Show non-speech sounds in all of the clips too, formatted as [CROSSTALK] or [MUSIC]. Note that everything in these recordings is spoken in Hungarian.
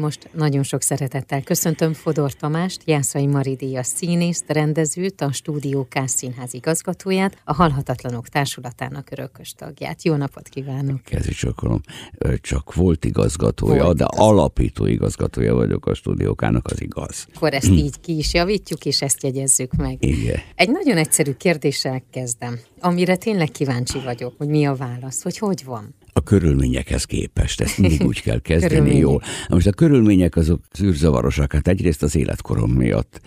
Most nagyon sok szeretettel köszöntöm Fodor Tamást, Jászai Maridíjas színészt, rendezőt, a Stúdió K színház igazgatóját, a Halhatatlanok Társulatának örökös tagját. Jó napot kívánok! Kezdj csak, csak volt igazgatója, volt de igaz. alapító igazgatója vagyok a stúdiókának, az igaz. Akkor ezt így ki is javítjuk, és ezt jegyezzük meg. Igen. Egy nagyon egyszerű kérdéssel kezdem, amire tényleg kíváncsi vagyok, hogy mi a válasz, hogy hogy van a körülményekhez képest. Ezt mindig úgy kell [LAUGHS] kezdeni jól. Most a körülmények azok zűrzavarosak, hát egyrészt az életkorom miatt,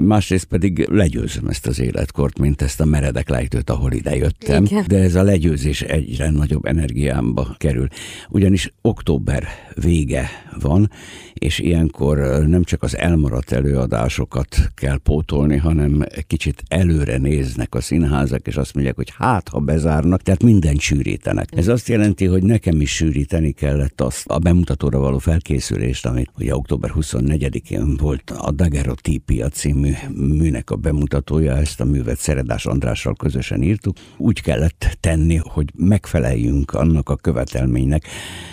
másrészt pedig legyőzöm ezt az életkort, mint ezt a meredek lejtőt, ahol ide jöttem. Igen. De ez a legyőzés egyre nagyobb energiámba kerül. Ugyanis október vége van, és ilyenkor nem csak az elmaradt előadásokat kell pótolni, hanem kicsit előre néznek a színházak, és azt mondják, hogy hát, ha bezárnak, tehát mindent sűrítenek. Ez azt jelenti, hogy nekem is sűríteni kellett azt a bemutatóra való felkészülést, amit ugye október 24-én volt a Daguerreotípia című műnek a bemutatója, ezt a művet Szeredás Andrással közösen írtuk. Úgy kellett tenni, hogy megfeleljünk annak a követelménynek,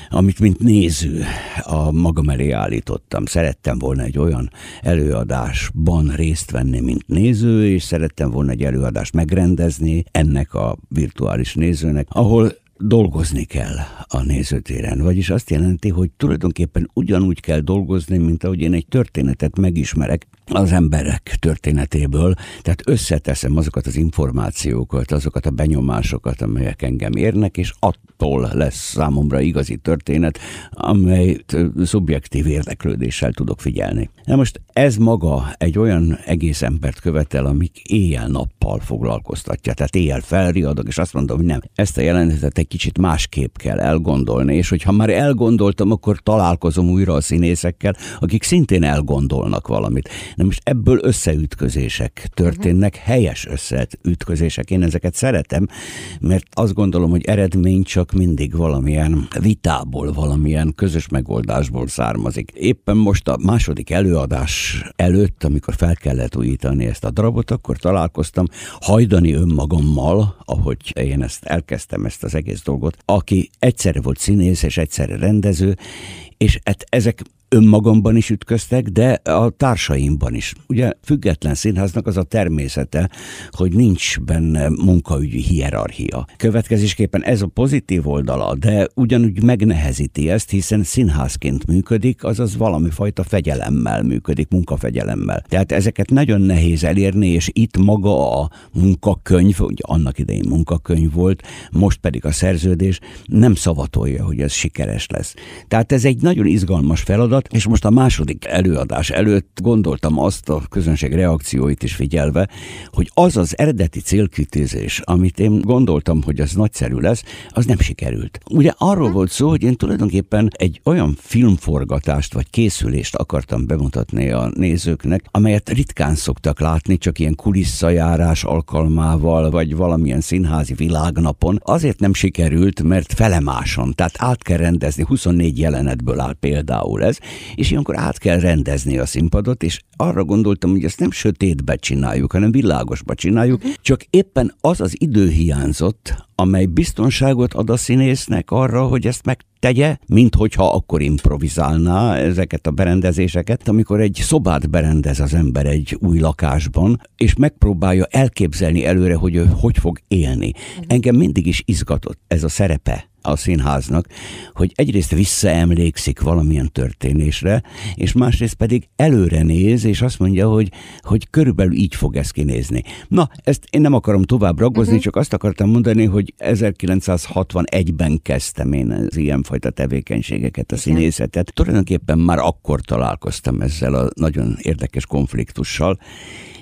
amit mint néző a magam elé állítottam. Szerettem volna egy olyan előadásban részt venni, mint néző, és szerettem volna egy előadást megrendezni ennek a virtuális nézőnek, ahol dolgozni kell a nézőtéren. Vagyis azt jelenti, hogy tulajdonképpen ugyanúgy kell dolgozni, mint ahogy én egy történetet megismerek az emberek történetéből, tehát összeteszem azokat az információkat, azokat a benyomásokat, amelyek engem érnek, és attól lesz számomra igazi történet, amelyet szubjektív érdeklődéssel tudok figyelni. Na most ez maga egy olyan egész embert követel, amik éjjel-nappal foglalkoztatja. Tehát éjjel felriadok, és azt mondom, hogy nem, ezt a jelenetet egy kicsit másképp kell elgondolni, és hogyha már elgondoltam, akkor találkozom újra a színészekkel, akik szintén elgondolnak valamit. Na most ebből összeütközések történnek, uh-huh. helyes összeütközések. Én ezeket szeretem, mert azt gondolom, hogy eredmény csak mindig valamilyen vitából, valamilyen közös megoldásból származik. Éppen most a második előadás előtt, amikor fel kellett újítani ezt a darabot, akkor találkoztam hajdani önmagammal, ahogy én ezt elkezdtem, ezt az egész dolgot, aki egyszerre volt színész és egyszerre rendező, és hát ezek önmagamban is ütköztek, de a társaimban is. Ugye független színháznak az a természete, hogy nincs benne munkaügyi hierarchia. Következésképpen ez a pozitív oldala, de ugyanúgy megnehezíti ezt, hiszen színházként működik, azaz valami fajta fegyelemmel működik, munkafegyelemmel. Tehát ezeket nagyon nehéz elérni, és itt maga a munkakönyv, ugye annak idején munkakönyv volt, most pedig a szerződés nem szavatolja, hogy ez sikeres lesz. Tehát ez egy nagyon izgalmas feladat, volt, és most a második előadás előtt gondoltam azt a közönség reakcióit is figyelve, hogy az az eredeti célkütőzés, amit én gondoltam, hogy az nagyszerű lesz, az nem sikerült. Ugye arról volt szó, hogy én tulajdonképpen egy olyan filmforgatást vagy készülést akartam bemutatni a nézőknek, amelyet ritkán szoktak látni, csak ilyen kulisszajárás alkalmával, vagy valamilyen színházi világnapon. Azért nem sikerült, mert felemáson, tehát át kell rendezni, 24 jelenetből áll például ez, és ilyenkor át kell rendezni a színpadot, és arra gondoltam, hogy ezt nem sötétbe csináljuk, hanem világosba csináljuk, csak éppen az az idő hiányzott, amely biztonságot ad a színésznek arra, hogy ezt megtegye, mint hogyha akkor improvizálná ezeket a berendezéseket, amikor egy szobát berendez az ember egy új lakásban, és megpróbálja elképzelni előre, hogy ő hogy fog élni. Uh-huh. Engem mindig is izgatott ez a szerepe a színháznak, hogy egyrészt visszaemlékszik valamilyen történésre, és másrészt pedig előre néz, és azt mondja, hogy, hogy körülbelül így fog ez kinézni. Na, ezt én nem akarom tovább ragozni, uh-huh. csak azt akartam mondani, hogy 1961-ben kezdtem én az ilyenfajta tevékenységeket, a színészetet. Tulajdonképpen már akkor találkoztam ezzel a nagyon érdekes konfliktussal,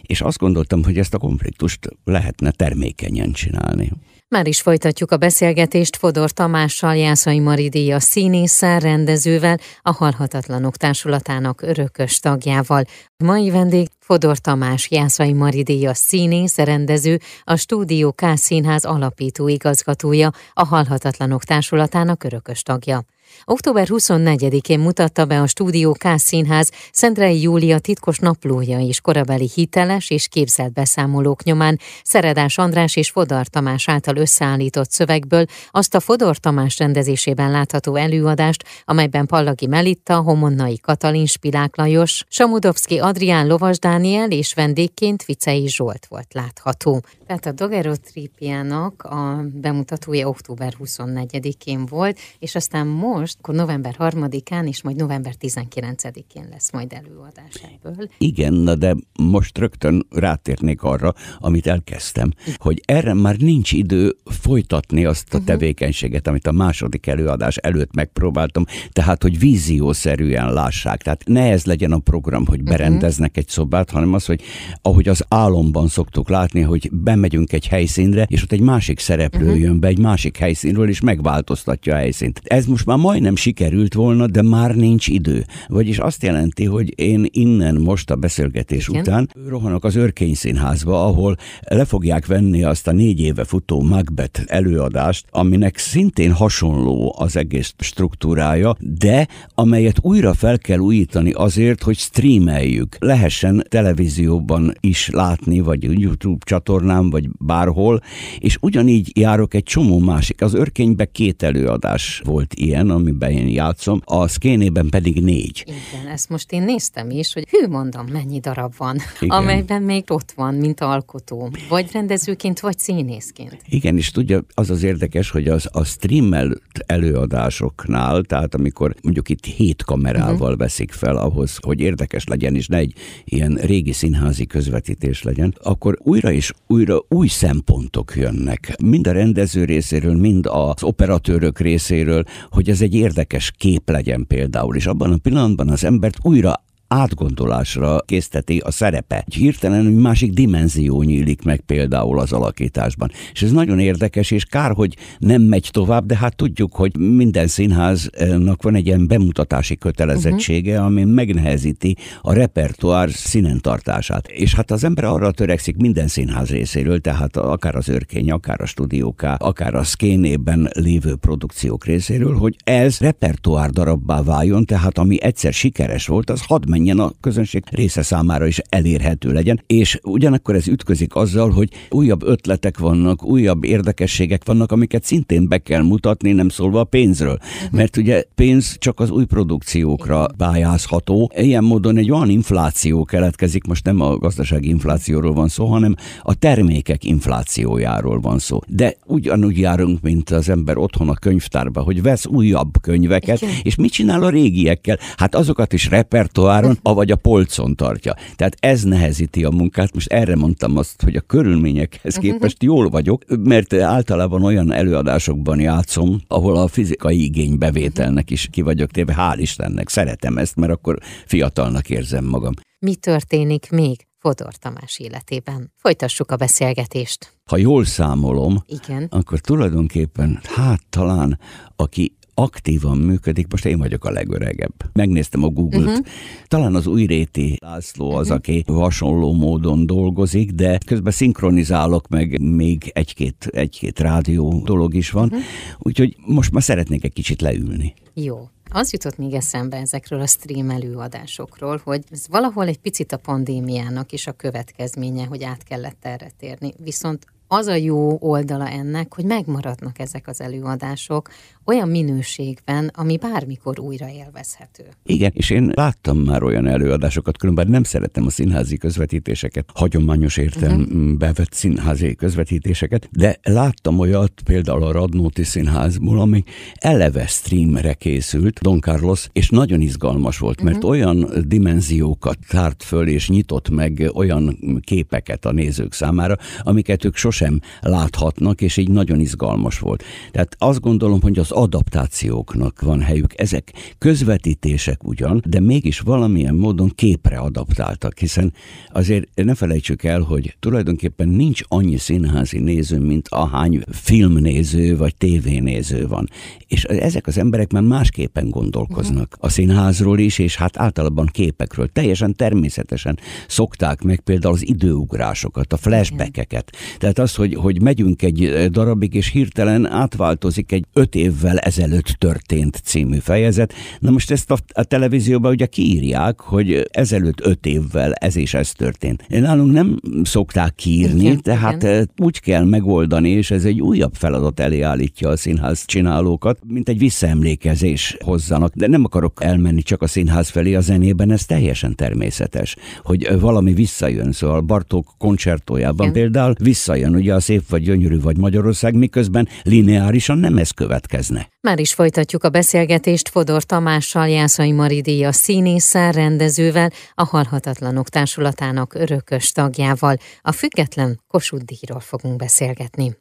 és azt gondoltam, hogy ezt a konfliktust lehetne termékenyen csinálni. Már is folytatjuk a beszélgetést Fodor Tamással, Jászai Maridíja színésszel, rendezővel, a Halhatatlanok Társulatának örökös tagjával. Mai vendég Fodor Tamás, Jászai Maridíja színész, rendező, a Stúdió K Színház alapító igazgatója, a Halhatatlanok Társulatának örökös tagja. Október 24-én mutatta be a Stúdió K Színház Szentrei Júlia titkos naplója és korabeli hiteles és képzelt beszámolók nyomán Szeredás András és Fodar Tamás által összeállított szövegből azt a Fodor Tamás rendezésében látható előadást, amelyben Pallagi Melitta, Homonnai Katalin Spilák Lajos, Samudovszki Adrián Lovas Dániel és vendégként Vicei Zsolt volt látható. Tehát a Daguerreotripiának a bemutatója október 24-én volt, és aztán most, akkor november 3-án és majd november 19-én lesz majd előadás ebből. Igen, na de most rögtön rátérnék arra, amit elkezdtem, hogy erre már nincs idő folytatni azt a mhm. tevékenységet, amit a második előadás előtt megpróbáltam, tehát, hogy víziószerűen lássák. Tehát ne ez legyen a program, hogy mhm. berendeznek egy szobát, hanem az, hogy ahogy az álomban szoktuk látni, hogy bemegyünk egy helyszínre, és ott egy másik szereplő uh-huh. jön be egy másik helyszínről, és megváltoztatja a helyszínt. Ez most már majdnem sikerült volna, de már nincs idő. Vagyis azt jelenti, hogy én innen most a beszélgetés Igen. után rohanok az Örkény Színházba, ahol le fogják venni azt a négy éve futó Macbeth előadást, aminek szintén hasonló az egész struktúrája, de amelyet újra fel kell újítani azért, hogy streameljük. Lehessen televízióban is látni, vagy YouTube csatornán, vagy bárhol, és ugyanígy járok egy csomó másik. Az örkényben két előadás volt ilyen, amiben én játszom, a szkénében pedig négy. Igen, ezt most én néztem is, hogy hű mondom, mennyi darab van, Igen. amelyben még ott van, mint alkotó, vagy rendezőként, vagy színészként. Igen, és tudja, az az érdekes, hogy az a streamel előadásoknál, tehát amikor mondjuk itt hét kamerával uh-huh. veszik fel ahhoz, hogy érdekes legyen, és ne egy ilyen régi színházi közvetítés legyen, akkor újra és újra új szempontok jönnek. Mind a rendező részéről, mind az operatőrök részéről, hogy ez egy érdekes kép legyen például, és abban a pillanatban az embert újra átgondolásra készteti a szerepe. Egy hirtelen egy másik dimenzió nyílik meg például az alakításban. És ez nagyon érdekes, és kár, hogy nem megy tovább, de hát tudjuk, hogy minden színháznak van egy ilyen bemutatási kötelezettsége, uh-huh. ami megnehezíti a repertoár színen tartását. És hát az ember arra törekszik minden színház részéről, tehát akár az örkény, akár a stúdióká, akár a szkénében lévő produkciók részéről, hogy ez repertoár darabbá váljon, tehát ami egyszer sikeres volt, az hadd menjen a közönség része számára is elérhető legyen, és ugyanakkor ez ütközik azzal, hogy újabb ötletek vannak, újabb érdekességek vannak, amiket szintén be kell mutatni, nem szólva a pénzről. Uh-huh. Mert ugye pénz csak az új produkciókra pályázható. Ilyen módon egy olyan infláció keletkezik, most nem a gazdasági inflációról van szó, hanem a termékek inflációjáról van szó. De ugyanúgy járunk, mint az ember otthon a könyvtárba, hogy vesz újabb könyveket, Igen. és mit csinál a régiekkel? Hát azokat is repertoár avagy a polcon tartja. Tehát ez nehezíti a munkát. Most erre mondtam azt, hogy a körülményekhez mhm. képest jól vagyok, mert általában olyan előadásokban játszom, ahol a fizikai igénybevételnek is ki vagyok téve. Hál' Istennek, szeretem ezt, mert akkor fiatalnak érzem magam. Mi történik még Fodor Tamás életében. Folytassuk a beszélgetést. Ha jól számolom, Igen. akkor tulajdonképpen, hát talán, aki aktívan működik, most én vagyok a legöregebb. Megnéztem a Google-t. Uh-huh. Talán az újréti László az, uh-huh. aki hasonló módon dolgozik, de közben szinkronizálok, meg még egy-két, egy-két rádió dolog is van. Uh-huh. Úgyhogy most már szeretnék egy kicsit leülni. Jó. Az jutott még eszembe ezekről a stream előadásokról, hogy ez valahol egy picit a pandémiának is a következménye, hogy át kellett erre térni. Viszont az a jó oldala ennek, hogy megmaradnak ezek az előadások olyan minőségben, ami bármikor újra élvezhető. Igen, és én láttam már olyan előadásokat, különben nem szeretem a színházi közvetítéseket, hagyományos értelembe uh-huh. vett színházi közvetítéseket, de láttam olyat például a Radnóti Színházból, ami eleve streamre készült, Don Carlos, és nagyon izgalmas volt, mert uh-huh. olyan dimenziókat tárt föl és nyitott meg olyan képeket a nézők számára, amiket ők sosem sem láthatnak, és így nagyon izgalmas volt. Tehát azt gondolom, hogy az adaptációknak van helyük. Ezek közvetítések ugyan, de mégis valamilyen módon képre adaptáltak, hiszen azért ne felejtsük el, hogy tulajdonképpen nincs annyi színházi néző, mint ahány filmnéző vagy tévénéző van. És ezek az emberek már másképpen gondolkoznak a színházról is, és hát általában képekről. Teljesen természetesen szokták meg például az időugrásokat, a flashbackeket. Tehát az, az, hogy, hogy megyünk egy darabig, és hirtelen átváltozik egy öt évvel ezelőtt történt című fejezet. Na most ezt a, a televízióban ugye kiírják, hogy ezelőtt öt évvel ez és ez történt. Nálunk nem szokták kiírni, igen, tehát igen. úgy kell megoldani, és ez egy újabb feladat elé állítja a színház csinálókat, mint egy visszaemlékezés hozzanak. De nem akarok elmenni csak a színház felé a zenében, ez teljesen természetes, hogy valami visszajön. Szóval Bartók koncertójában Igen. például visszajön ugye a szép vagy gyönyörű vagy Magyarország, miközben lineárisan nem ez következne. Már is folytatjuk a beszélgetést Fodor Tamással, Jászai Maridíja színésszel, rendezővel, a Halhatatlanok Társulatának örökös tagjával. A független Kossuth díjról fogunk beszélgetni.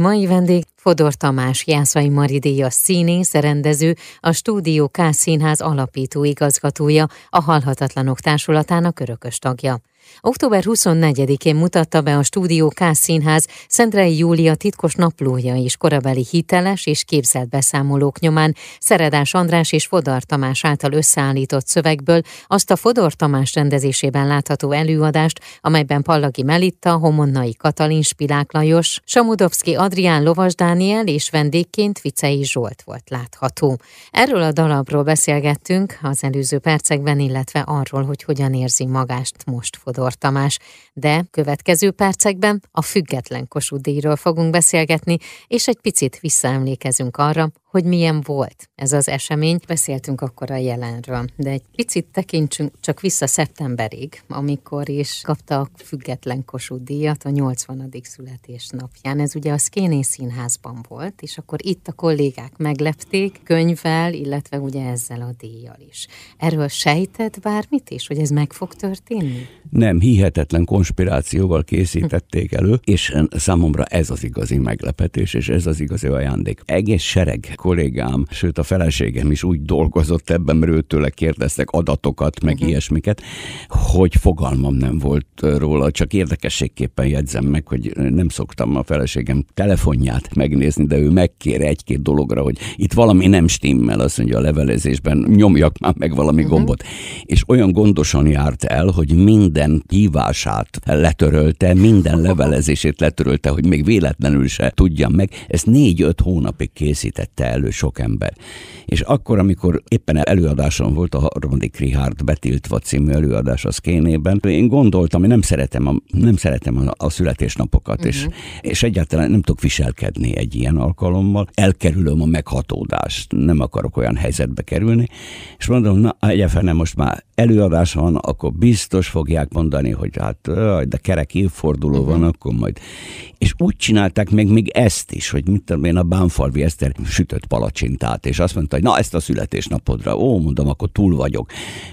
Mai vendég Fodor Tamás, Jászai Maridéja színész, rendező, a Stúdió K Színház alapító igazgatója, a Halhatatlanok Társulatának örökös tagja. Október 24-én mutatta be a Stúdió K Színház Szentrei Júlia titkos naplója és korabeli hiteles és képzelt beszámolók nyomán Szeredás András és Fodor Tamás által összeállított szövegből azt a Fodor Tamás rendezésében látható előadást, amelyben Pallagi Melitta, Homonnai Katalin Spilák Lajos, Samudovszki Adrián Lovas Dániel és vendégként Vicei Zsolt volt látható. Erről a dalabról beszélgettünk az előző percekben, illetve arról, hogy hogyan érzi magást most Fodor Fodor Tamás, de következő percekben a független Kossuth fogunk beszélgetni, és egy picit visszaemlékezünk arra, hogy milyen volt ez az esemény. Beszéltünk akkor a jelenről, de egy picit tekintsünk csak vissza szeptemberig, amikor is kapta a független Kossuth a 80. születésnapján. Ez ugye a Szkéné színházban volt, és akkor itt a kollégák meglepték könyvvel, illetve ugye ezzel a díjjal is. Erről sejtett bármit is, hogy ez meg fog történni? Nem, hihetetlen konspirációval készítették elő, és számomra ez az igazi meglepetés, és ez az igazi ajándék. Egész sereg kollégám, sőt a feleségem is úgy dolgozott ebben, mert őtőle kérdeztek adatokat, meg uh-huh. ilyesmiket, hogy fogalmam nem volt róla, csak érdekességképpen jegyzem meg, hogy nem szoktam a feleségem telefonját megnézni, de ő megkér egy-két dologra, hogy itt valami nem stimmel, azt mondja a levelezésben, nyomjak már meg valami uh-huh. gombot. És olyan gondosan járt el, hogy minden hívását letörölte, minden levelezését letörölte, hogy még véletlenül se tudjam meg. Ezt négy-öt hónapig készítette elő sok ember. És akkor, amikor éppen előadáson volt a harmadik Richard betiltva című előadás a Szkénében, én gondoltam, hogy nem szeretem a, nem szeretem a, a születésnapokat, uh-huh. és, mhm. és egyáltalán nem tudok viselkedni egy ilyen alkalommal. Elkerülöm a meghatódást, nem akarok olyan helyzetbe kerülni, és mondom, na, egyáltalán most már előadás van, akkor biztos fogják mondani, hogy hát de kerek évforduló uh-huh. van, akkor majd. És úgy csinálták meg még ezt is, hogy mit tudom én, a Bánfalvi Eszter sütött palacsintát, és azt mondta, hogy na ezt a születésnapodra, ó, mondom, akkor túl vagyok.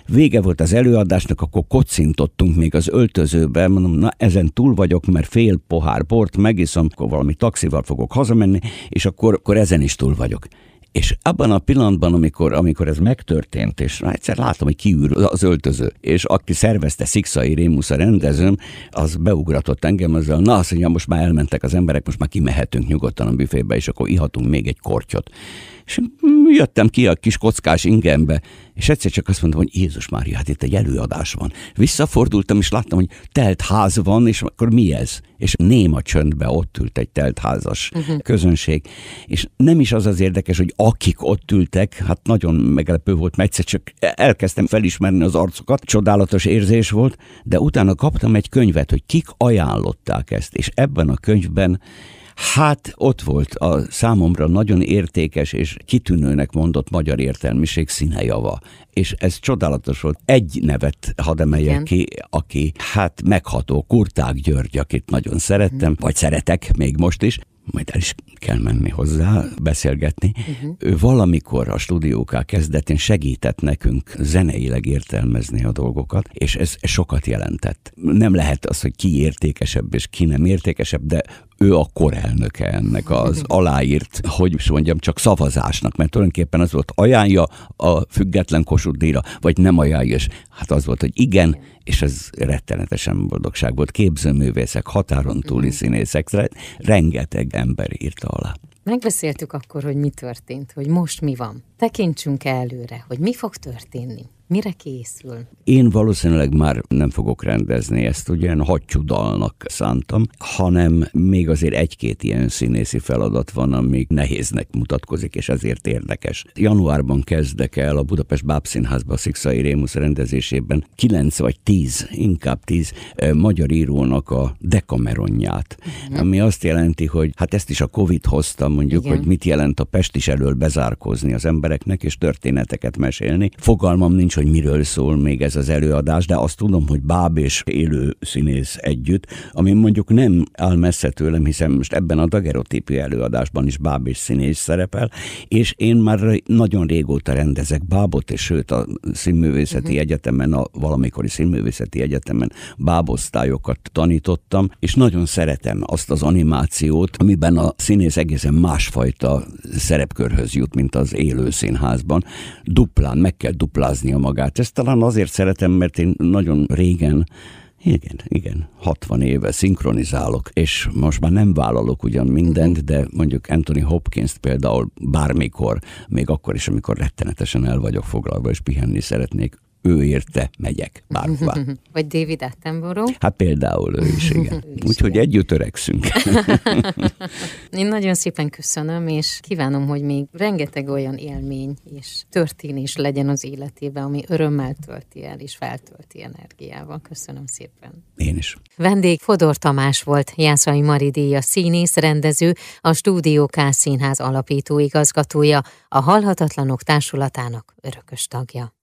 Vége volt az előadásnak, akkor kocintottunk még az öltözőbe, mondom, na ezen túl vagyok, mert fél pohár bort megiszom, akkor valami taxival fogok hazamenni, és akkor, akkor ezen is túl vagyok. És abban a pillanatban, amikor, amikor ez megtörtént, és egyszer látom, hogy kiűr az öltöző, és aki szervezte Szikszai Rémusz a rendezőm, az beugratott engem ezzel, na azt mondja, most már elmentek az emberek, most már kimehetünk nyugodtan a büfébe, és akkor ihatunk még egy kortyot. És jöttem ki a kis kockás ingembe, és egyszer csak azt mondtam, hogy Jézus Mária, hát itt egy előadás van. Visszafordultam, és láttam, hogy telt ház van, és akkor mi ez? És néma csöndbe ott ült egy teltházas uh-huh. közönség. És nem is az az érdekes, hogy akik ott ültek, hát nagyon meglepő volt, mert egyszer csak elkezdtem felismerni az arcokat, csodálatos érzés volt, de utána kaptam egy könyvet, hogy kik ajánlották ezt, és ebben a könyvben Hát ott volt a számomra nagyon értékes és kitűnőnek mondott magyar értelmiség színejava. És ez csodálatos volt. Egy nevet hadd emeljek Igen. ki, aki hát megható, Kurták György, akit nagyon szerettem, hmm. vagy szeretek még most is, majd el is kell menni hozzá, beszélgetni. Uh-huh. Ő valamikor a stúdióká kezdetén segített nekünk zeneileg értelmezni a dolgokat, és ez, ez sokat jelentett. Nem lehet az, hogy ki értékesebb és ki nem értékesebb, de ő a korelnöke ennek az aláírt, hogy is mondjam, csak szavazásnak, mert tulajdonképpen az volt, ajánlja a független Kossuth díjra, vagy nem ajánlja, és hát az volt, hogy igen, és ez rettenetesen boldogság volt. Képzőművészek, határon túli színészek, rengeteg ember írta alá. Megbeszéltük akkor, hogy mi történt, hogy most mi van. Tekintsünk előre, hogy mi fog történni. Mire készül? Én valószínűleg már nem fogok rendezni ezt, ugye hadcsudalnak szántam, hanem még azért egy-két ilyen színészi feladat van, ami nehéznek mutatkozik, és ezért érdekes. Januárban kezdek el a Budapest Bábszínházba Szikszai Rémusz rendezésében 9 vagy 10, inkább 10 eh, magyar írónak a dekameronját, uh-huh. ami azt jelenti, hogy hát ezt is a Covid hozta, mondjuk, Igen. hogy mit jelent a Pestis elől bezárkózni az embereknek, és történeteket mesélni. Fogalmam nincs, hogy miről szól még ez az előadás, de azt tudom, hogy Báb és élő színész együtt, ami mondjuk nem áll messze tőlem, hiszen most ebben a dagerotípű előadásban is Báb és színész szerepel, és én már nagyon régóta rendezek Bábot, és sőt a színművészeti uh-huh. egyetemen, a valamikori színművészeti egyetemen bábosztályokat tanítottam, és nagyon szeretem azt az animációt, amiben a színész egészen másfajta szerepkörhöz jut, mint az élő színházban. Duplán, meg kell dupláznia magát. Ezt talán azért szeretem, mert én nagyon régen igen, igen, 60 éve szinkronizálok, és most már nem vállalok ugyan mindent, de mondjuk Anthony Hopkins például bármikor, még akkor is, amikor rettenetesen el vagyok foglalva, és pihenni szeretnék, ő érte megyek bárhová. [LAUGHS] Vagy David Attenborough? Hát például ő is, igen. Úgyhogy együtt öregszünk. [LAUGHS] Én nagyon szépen köszönöm, és kívánom, hogy még rengeteg olyan élmény és történés legyen az életében, ami örömmel tölti el, és feltölti energiával. Köszönöm szépen. Én is. Vendég Fodor Tamás volt, Jászai Mari a színész, rendező, a Stúdió K Színház alapító igazgatója, a Halhatatlanok Társulatának örökös tagja.